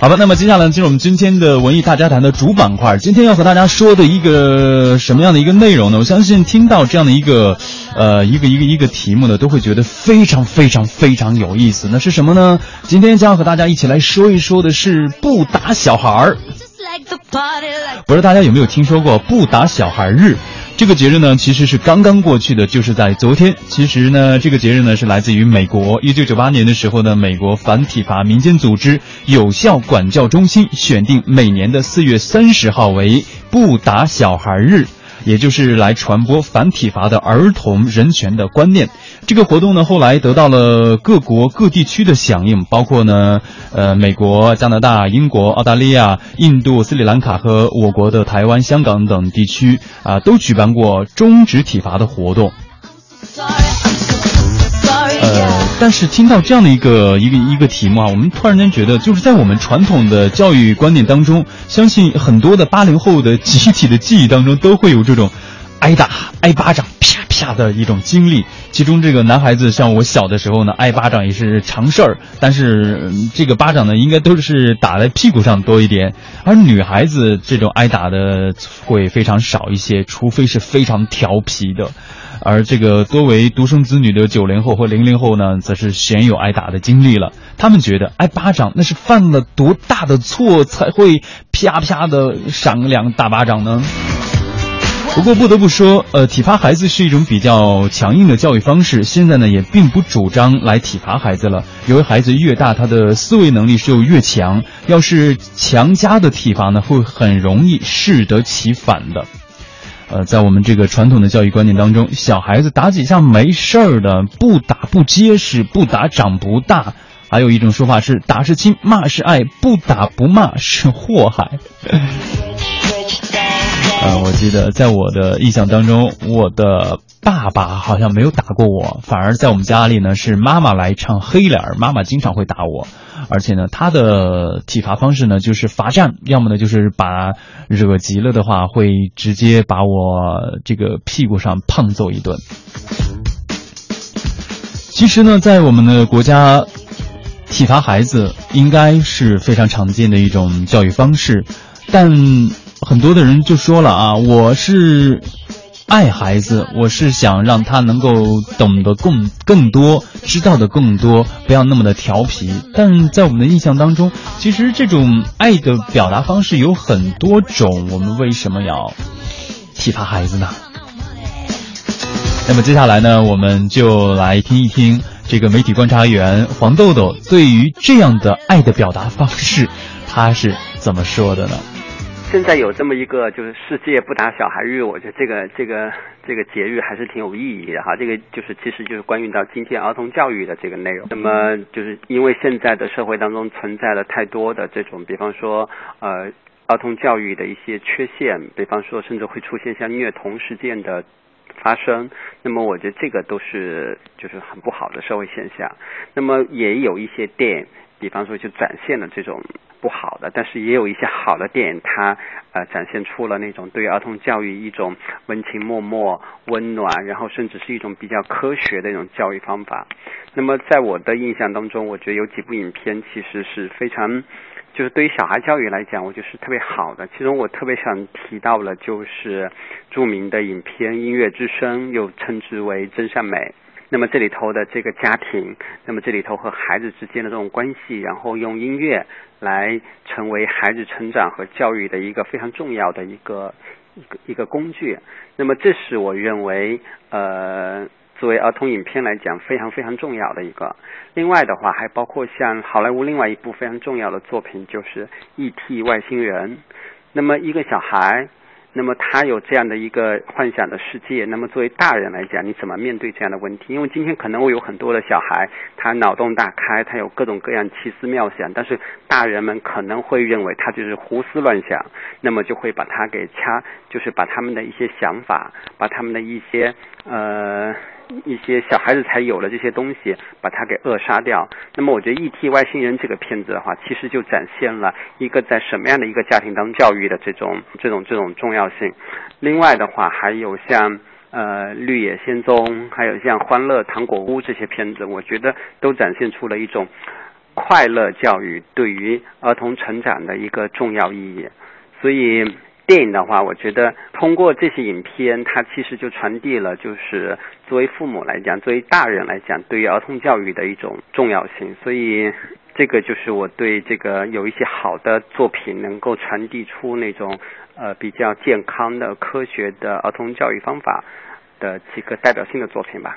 好吧，那么接下来进入我们今天的文艺大家谈的主板块。今天要和大家说的一个什么样的一个内容呢？我相信听到这样的一个，呃，一个一个一个题目呢，都会觉得非常非常非常有意思。那是什么呢？今天将要和大家一起来说一说的是不打小孩儿。不知道大家有没有听说过不打小孩日？这个节日呢，其实是刚刚过去的，就是在昨天。其实呢，这个节日呢是来自于美国。一九九八年的时候呢，美国反体罚民间组织有效管教中心选定每年的四月三十号为不打小孩日。也就是来传播反体罚的儿童人权的观念。这个活动呢，后来得到了各国各地区的响应，包括呢，呃，美国、加拿大、英国、澳大利亚、印度、斯里兰卡和我国的台湾、香港等地区啊，都举办过终止体罚的活动。呃，但是听到这样的一个一个一个题目啊，我们突然间觉得，就是在我们传统的教育观念当中，相信很多的八零后的集体的记忆当中，都会有这种 挨打、挨巴掌、啪啪的一种经历。其中这个男孩子，像我小的时候呢，挨巴掌也是常事儿，但是这个巴掌呢，应该都是打在屁股上多一点，而女孩子这种挨打的会非常少一些，除非是非常调皮的。而这个多为独生子女的九零后或零零后呢，则是鲜有挨打的经历了。他们觉得挨巴掌那是犯了多大的错才会啪啪的赏两大巴掌呢？不过不得不说，呃，体罚孩子是一种比较强硬的教育方式。现在呢，也并不主张来体罚孩子了，因为孩子越大，他的思维能力是就越强。要是强加的体罚呢，会很容易适得其反的。呃，在我们这个传统的教育观念当中，小孩子打几下没事儿的，不打不结实，不打长不大。还有一种说法是，打是亲，骂是爱，不打不骂是祸害。呃，我记得在我的印象当中，我的爸爸好像没有打过我，反而在我们家里呢是妈妈来唱黑脸，妈妈经常会打我。而且呢，他的体罚方式呢，就是罚站，要么呢就是把惹急了的话，会直接把我这个屁股上胖揍一顿。其实呢，在我们的国家，体罚孩子应该是非常常见的一种教育方式，但很多的人就说了啊，我是。爱孩子，我是想让他能够懂得更更多，知道的更多，不要那么的调皮。但在我们的印象当中，其实这种爱的表达方式有很多种，我们为什么要体罚孩子呢？那么接下来呢，我们就来听一听这个媒体观察员黄豆豆对于这样的爱的表达方式，他是怎么说的呢？现在有这么一个就是世界不打小孩日，我觉得这个这个这个节日还是挺有意义的哈。这个就是其实就是关于到今天儿童教育的这个内容。那么就是因为现在的社会当中存在了太多的这种，比方说呃儿童教育的一些缺陷，比方说甚至会出现像虐童事件的发生。那么我觉得这个都是就是很不好的社会现象。那么也有一些电影，比方说就展现了这种。不好的，但是也有一些好的电影，它呃展现出了那种对儿童教育一种温情脉脉、温暖，然后甚至是一种比较科学的一种教育方法。那么在我的印象当中，我觉得有几部影片其实是非常，就是对于小孩教育来讲，我觉得是特别好的。其中我特别想提到了就是著名的影片《音乐之声》，又称之为《真善美》。那么这里头的这个家庭，那么这里头和孩子之间的这种关系，然后用音乐来成为孩子成长和教育的一个非常重要的一个一个一个工具。那么这是我认为呃作为儿童影片来讲非常非常重要的一个。另外的话，还包括像好莱坞另外一部非常重要的作品就是《E.T. 外星人》。那么一个小孩。那么他有这样的一个幻想的世界，那么作为大人来讲，你怎么面对这样的问题？因为今天可能会有很多的小孩，他脑洞大开，他有各种各样奇思妙想，但是大人们可能会认为他就是胡思乱想，那么就会把他给掐，就是把他们的一些想法，把他们的一些呃。一些小孩子才有了这些东西，把它给扼杀掉。那么，我觉得《E.T. 外星人》这个片子的话，其实就展现了一个在什么样的一个家庭当教育的这种、这种、这种重要性。另外的话，还有像呃《绿野仙踪》，还有像《欢乐糖果屋》这些片子，我觉得都展现出了一种快乐教育对于儿童成长的一个重要意义。所以电影的话，我觉得通过这些影片，它其实就传递了，就是作为父母来讲，作为大人来讲，对于儿童教育的一种重要性。所以这个就是我对这个有一些好的作品能够传递出那种呃比较健康的、科学的儿童教育方法的几个代表性的作品吧。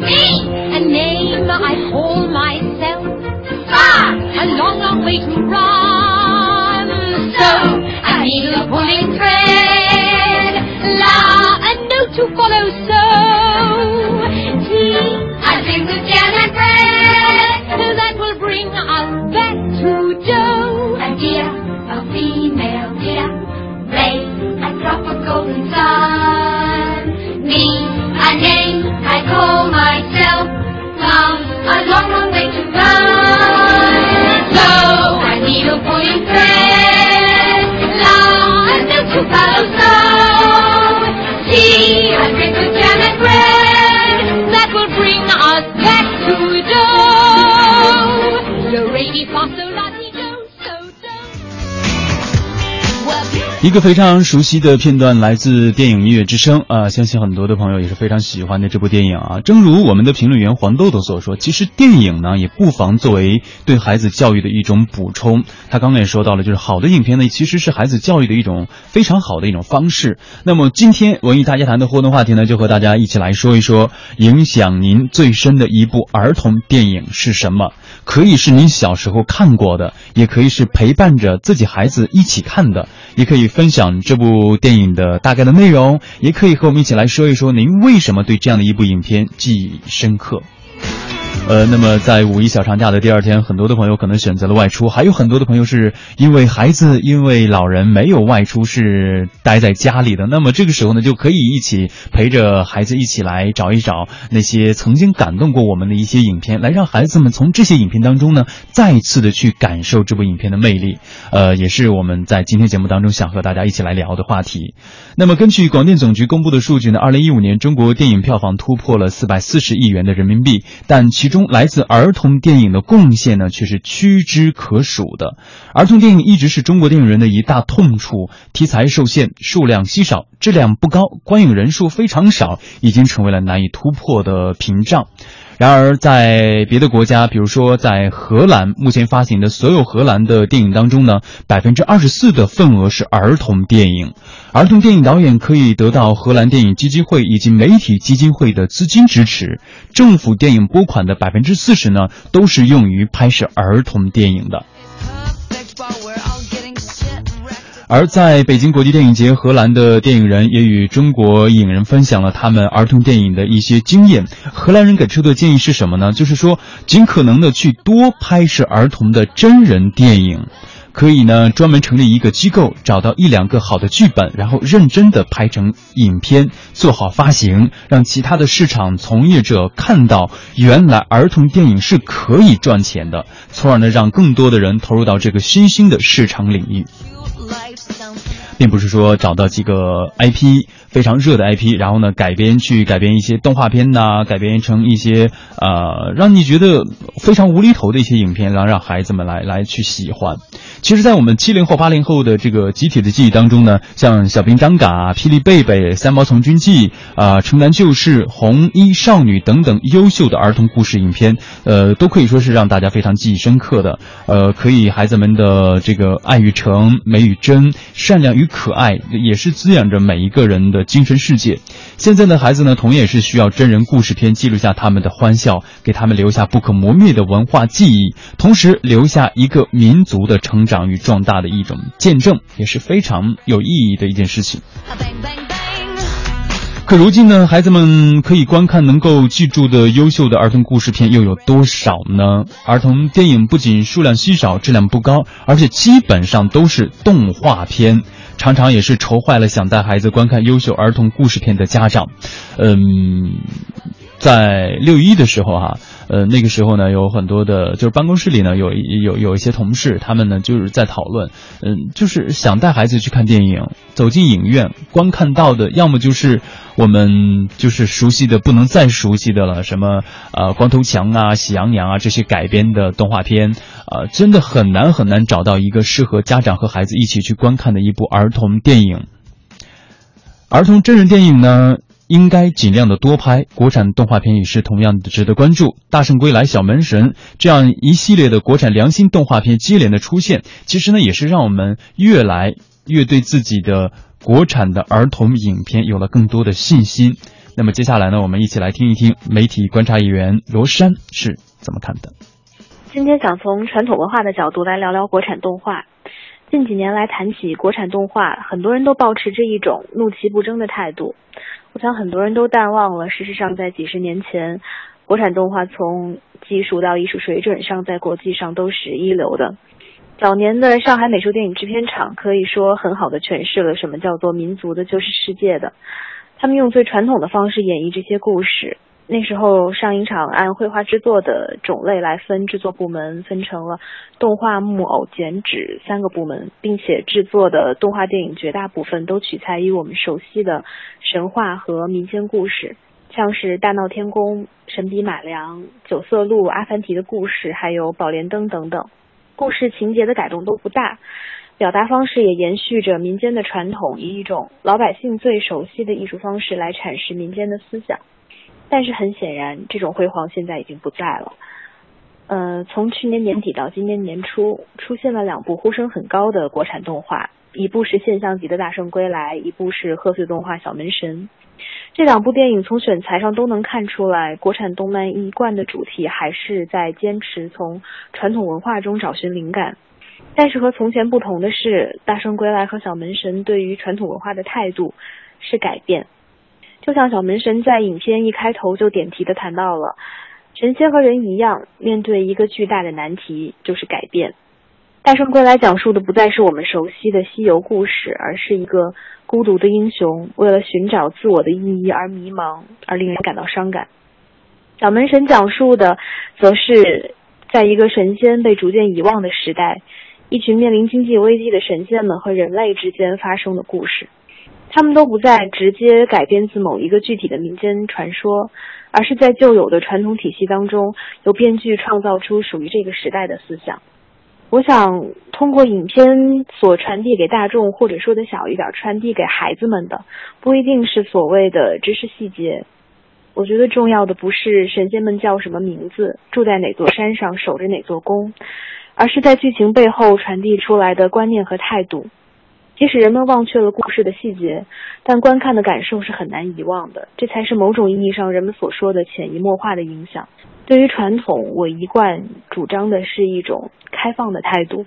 A name I call myself. Far, a long, long way to run. So, a needle pulling thread. La, a note to follow. So, 一个非常熟悉的片段来自电影《音乐之声》啊，相信很多的朋友也是非常喜欢的这部电影啊。正如我们的评论员黄豆豆所说，其实电影呢也不妨作为对孩子教育的一种补充。他刚刚也说到了，就是好的影片呢其实是孩子教育的一种非常好的一种方式。那么今天文艺大家谈的互动话题呢，就和大家一起来说一说影响您最深的一部儿童电影是什么？可以是您小时候看过的，也可以是陪伴着自己孩子一起看的，也可以分享这部电影的大概的内容，也可以和我们一起来说一说您为什么对这样的一部影片记忆深刻。呃，那么在五一小长假的第二天，很多的朋友可能选择了外出，还有很多的朋友是因为孩子、因为老人没有外出，是待在家里的。那么这个时候呢，就可以一起陪着孩子一起来找一找那些曾经感动过我们的一些影片，来让孩子们从这些影片当中呢，再次的去感受这部影片的魅力。呃，也是我们在今天节目当中想和大家一起来聊的话题。那么根据广电总局公布的数据呢，二零一五年中国电影票房突破了四百四十亿元的人民币，但其中来自儿童电影的贡献呢，却是屈指可数的。儿童电影一直是中国电影人的一大痛处，题材受限，数量稀少，质量不高，观影人数非常少，已经成为了难以突破的屏障。然而，在别的国家，比如说在荷兰，目前发行的所有荷兰的电影当中呢，百分之二十四的份额是儿童电影。儿童电影导演可以得到荷兰电影基金会以及媒体基金会的资金支持。政府电影拨款的百分之四十呢，都是用于拍摄儿童电影的。而在北京国际电影节，荷兰的电影人也与中国影人分享了他们儿童电影的一些经验。荷兰人给出的建议是什么呢？就是说，尽可能的去多拍摄儿童的真人电影。可以呢，专门成立一个机构，找到一两个好的剧本，然后认真的拍成影片，做好发行，让其他的市场从业者看到，原来儿童电影是可以赚钱的，从而呢，让更多的人投入到这个新兴的市场领域。并不是说找到几个 IP 非常热的 IP，然后呢改编去改编一些动画片呐、改编成一些呃让你觉得非常无厘头的一些影片，然后让孩子们来来去喜欢。其实，在我们七零后、八零后的这个集体的记忆当中呢，像小兵张嘎、霹雳贝贝、三毛从军记啊、城南旧事、红衣少女等等优秀的儿童故事影片，呃，都可以说是让大家非常记忆深刻的。呃，可以孩子们的这个爱与诚、美与真、善良与可爱，也是滋养着每一个人的精神世界。现在的孩子呢，同样也是需要真人故事片记录下他们的欢笑，给他们留下不可磨灭的文化记忆，同时留下一个民族的成长与壮大的一种见证，也是非常有意义的一件事情。可如今呢，孩子们可以观看能够记住的优秀的儿童故事片又有多少呢？儿童电影不仅数量稀少、质量不高，而且基本上都是动画片，常常也是愁坏了想带孩子观看优秀儿童故事片的家长。嗯，在六一的时候哈、呃，那个时候呢，有很多的，就是办公室里呢，有有有一些同事，他们呢就是在讨论，嗯，就是想带孩子去看电影，走进影院观看到的，要么就是我们就是熟悉的不能再熟悉的了，什么呃光头强啊、喜羊羊啊这些改编的动画片，呃，真的很难很难找到一个适合家长和孩子一起去观看的一部儿童电影。儿童真人电影呢，应该尽量的多拍。国产动画片也是同样的值得关注，《大圣归来》《小门神》这样一系列的国产良心动画片接连的出现，其实呢，也是让我们越来越对自己的国产的儿童影片有了更多的信心。那么接下来呢，我们一起来听一听媒体观察员罗珊是怎么看的。今天想从传统文化的角度来聊聊国产动画。近几年来谈起国产动画，很多人都保持着一种怒其不争的态度。我想很多人都淡忘了，事实上在几十年前，国产动画从技术到艺术水准上，在国际上都是一流的。早年的上海美术电影制片厂可以说很好的诠释了什么叫做民族的就是世界的。他们用最传统的方式演绎这些故事。那时候上影厂按绘画制作的种类来分制作部门，分成了动画、木偶、剪纸三个部门，并且制作的动画电影绝大部分都取材于我们熟悉的神话和民间故事，像是《大闹天宫》《神笔马良》《九色鹿》《阿凡提的故事》还有《宝莲灯》等等。故事情节的改动都不大，表达方式也延续着民间的传统，以一种老百姓最熟悉的艺术方式来阐释民间的思想。但是很显然，这种辉煌现在已经不在了。呃，从去年年底到今年年初，出现了两部呼声很高的国产动画，一部是现象级的《大圣归来》，一部是贺岁动画《小门神》。这两部电影从选材上都能看出来，国产动漫一贯的主题还是在坚持从传统文化中找寻灵感。但是和从前不同的是，《大圣归来》和《小门神》对于传统文化的态度是改变。就像小门神在影片一开头就点题的谈到了，神仙和人一样，面对一个巨大的难题，就是改变。大圣归来讲述的不再是我们熟悉的西游故事，而是一个孤独的英雄为了寻找自我的意义而迷茫，而令人感到伤感。小门神讲述的，则是在一个神仙被逐渐遗忘的时代，一群面临经济危机的神仙们和人类之间发生的故事。他们都不再直接改编自某一个具体的民间传说，而是在旧有的传统体系当中，由编剧创造出属于这个时代的思想。我想通过影片所传递给大众，或者说的小一点，传递给孩子们的，不一定是所谓的知识细节。我觉得重要的不是神仙们叫什么名字，住在哪座山上，守着哪座宫，而是在剧情背后传递出来的观念和态度。即使人们忘却了故事的细节，但观看的感受是很难遗忘的。这才是某种意义上人们所说的潜移默化的影响。对于传统，我一贯主张的是一种开放的态度。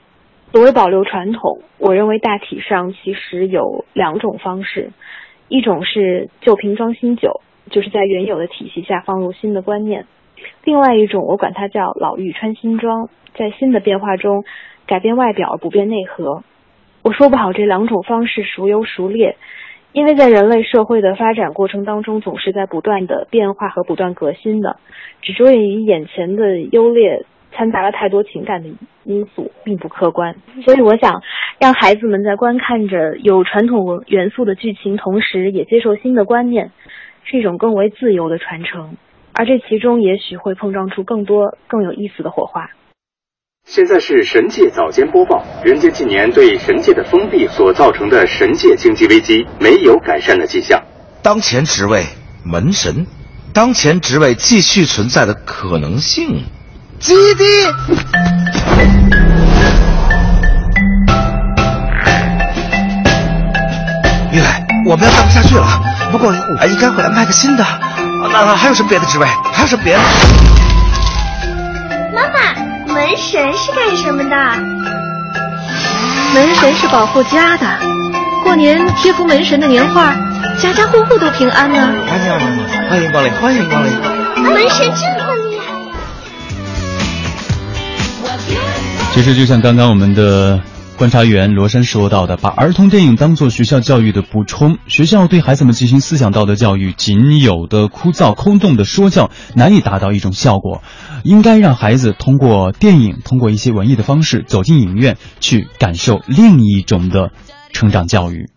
所谓保留传统，我认为大体上其实有两种方式：一种是旧瓶装新酒，就是在原有的体系下放入新的观念；另外一种，我管它叫老妪穿新装，在新的变化中改变外表，不变内核。我说不好这两种方式孰优孰劣，因为在人类社会的发展过程当中，总是在不断的变化和不断革新的。只着眼于眼前的优劣，掺杂了太多情感的因素，并不客观。所以，我想让孩子们在观看着有传统元素的剧情，同时也接受新的观念，是一种更为自由的传承。而这其中，也许会碰撞出更多更有意思的火花。现在是神界早间播报。人间近年对神界的封闭所造成的神界经济危机没有改善的迹象。当前职位门神，当前职位继续存在的可能性，基地。玉磊，我们要干不下去了。不过我应该会安排个新的。那还有什么别的职位？还有什么别的？妈妈，门神是干什么的？门神是保护家的，过年贴幅门神的年画，家家户户都平安呢。欢迎欢迎光临，欢迎光临。门神这么厉害。其实就像刚刚我们的观察员罗山说到的，把儿童电影当做学校教育的补充，学校对孩子们进行思想道德教育，仅有的枯燥空洞的说教难以达到一种效果，应该让孩子通过电影，通过一些文艺的方式走进影院，去感受另一种的成长教育。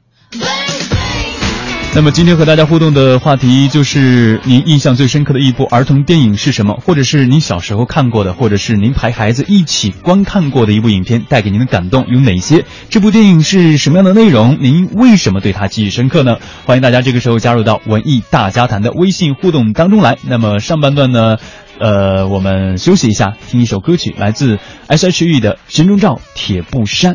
那么今天和大家互动的话题就是您印象最深刻的一部儿童电影是什么，或者是您小时候看过的，或者是您陪孩子一起观看过的一部影片，带给您的感动有哪些？这部电影是什么样的内容？您为什么对它记忆深刻呢？欢迎大家这个时候加入到文艺大家谈的微信互动当中来。那么上半段呢，呃，我们休息一下，听一首歌曲，来自 S.H.E 的《神中照铁布衫》。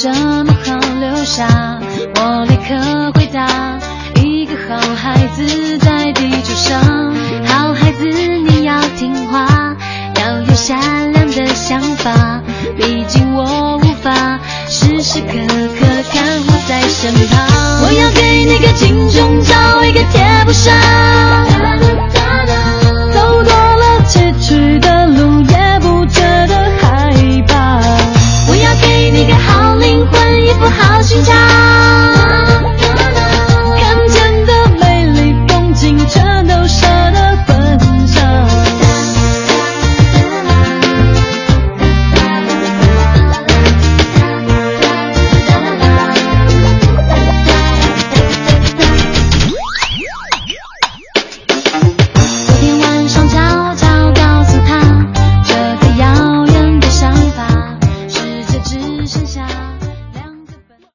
什么好留下？我立刻回答：一个好孩子在地球上。好孩子，你要听话，要有善良的想法。毕竟我无法时时刻刻看护在身旁。我要给你个金钟罩，一个铁布衫。得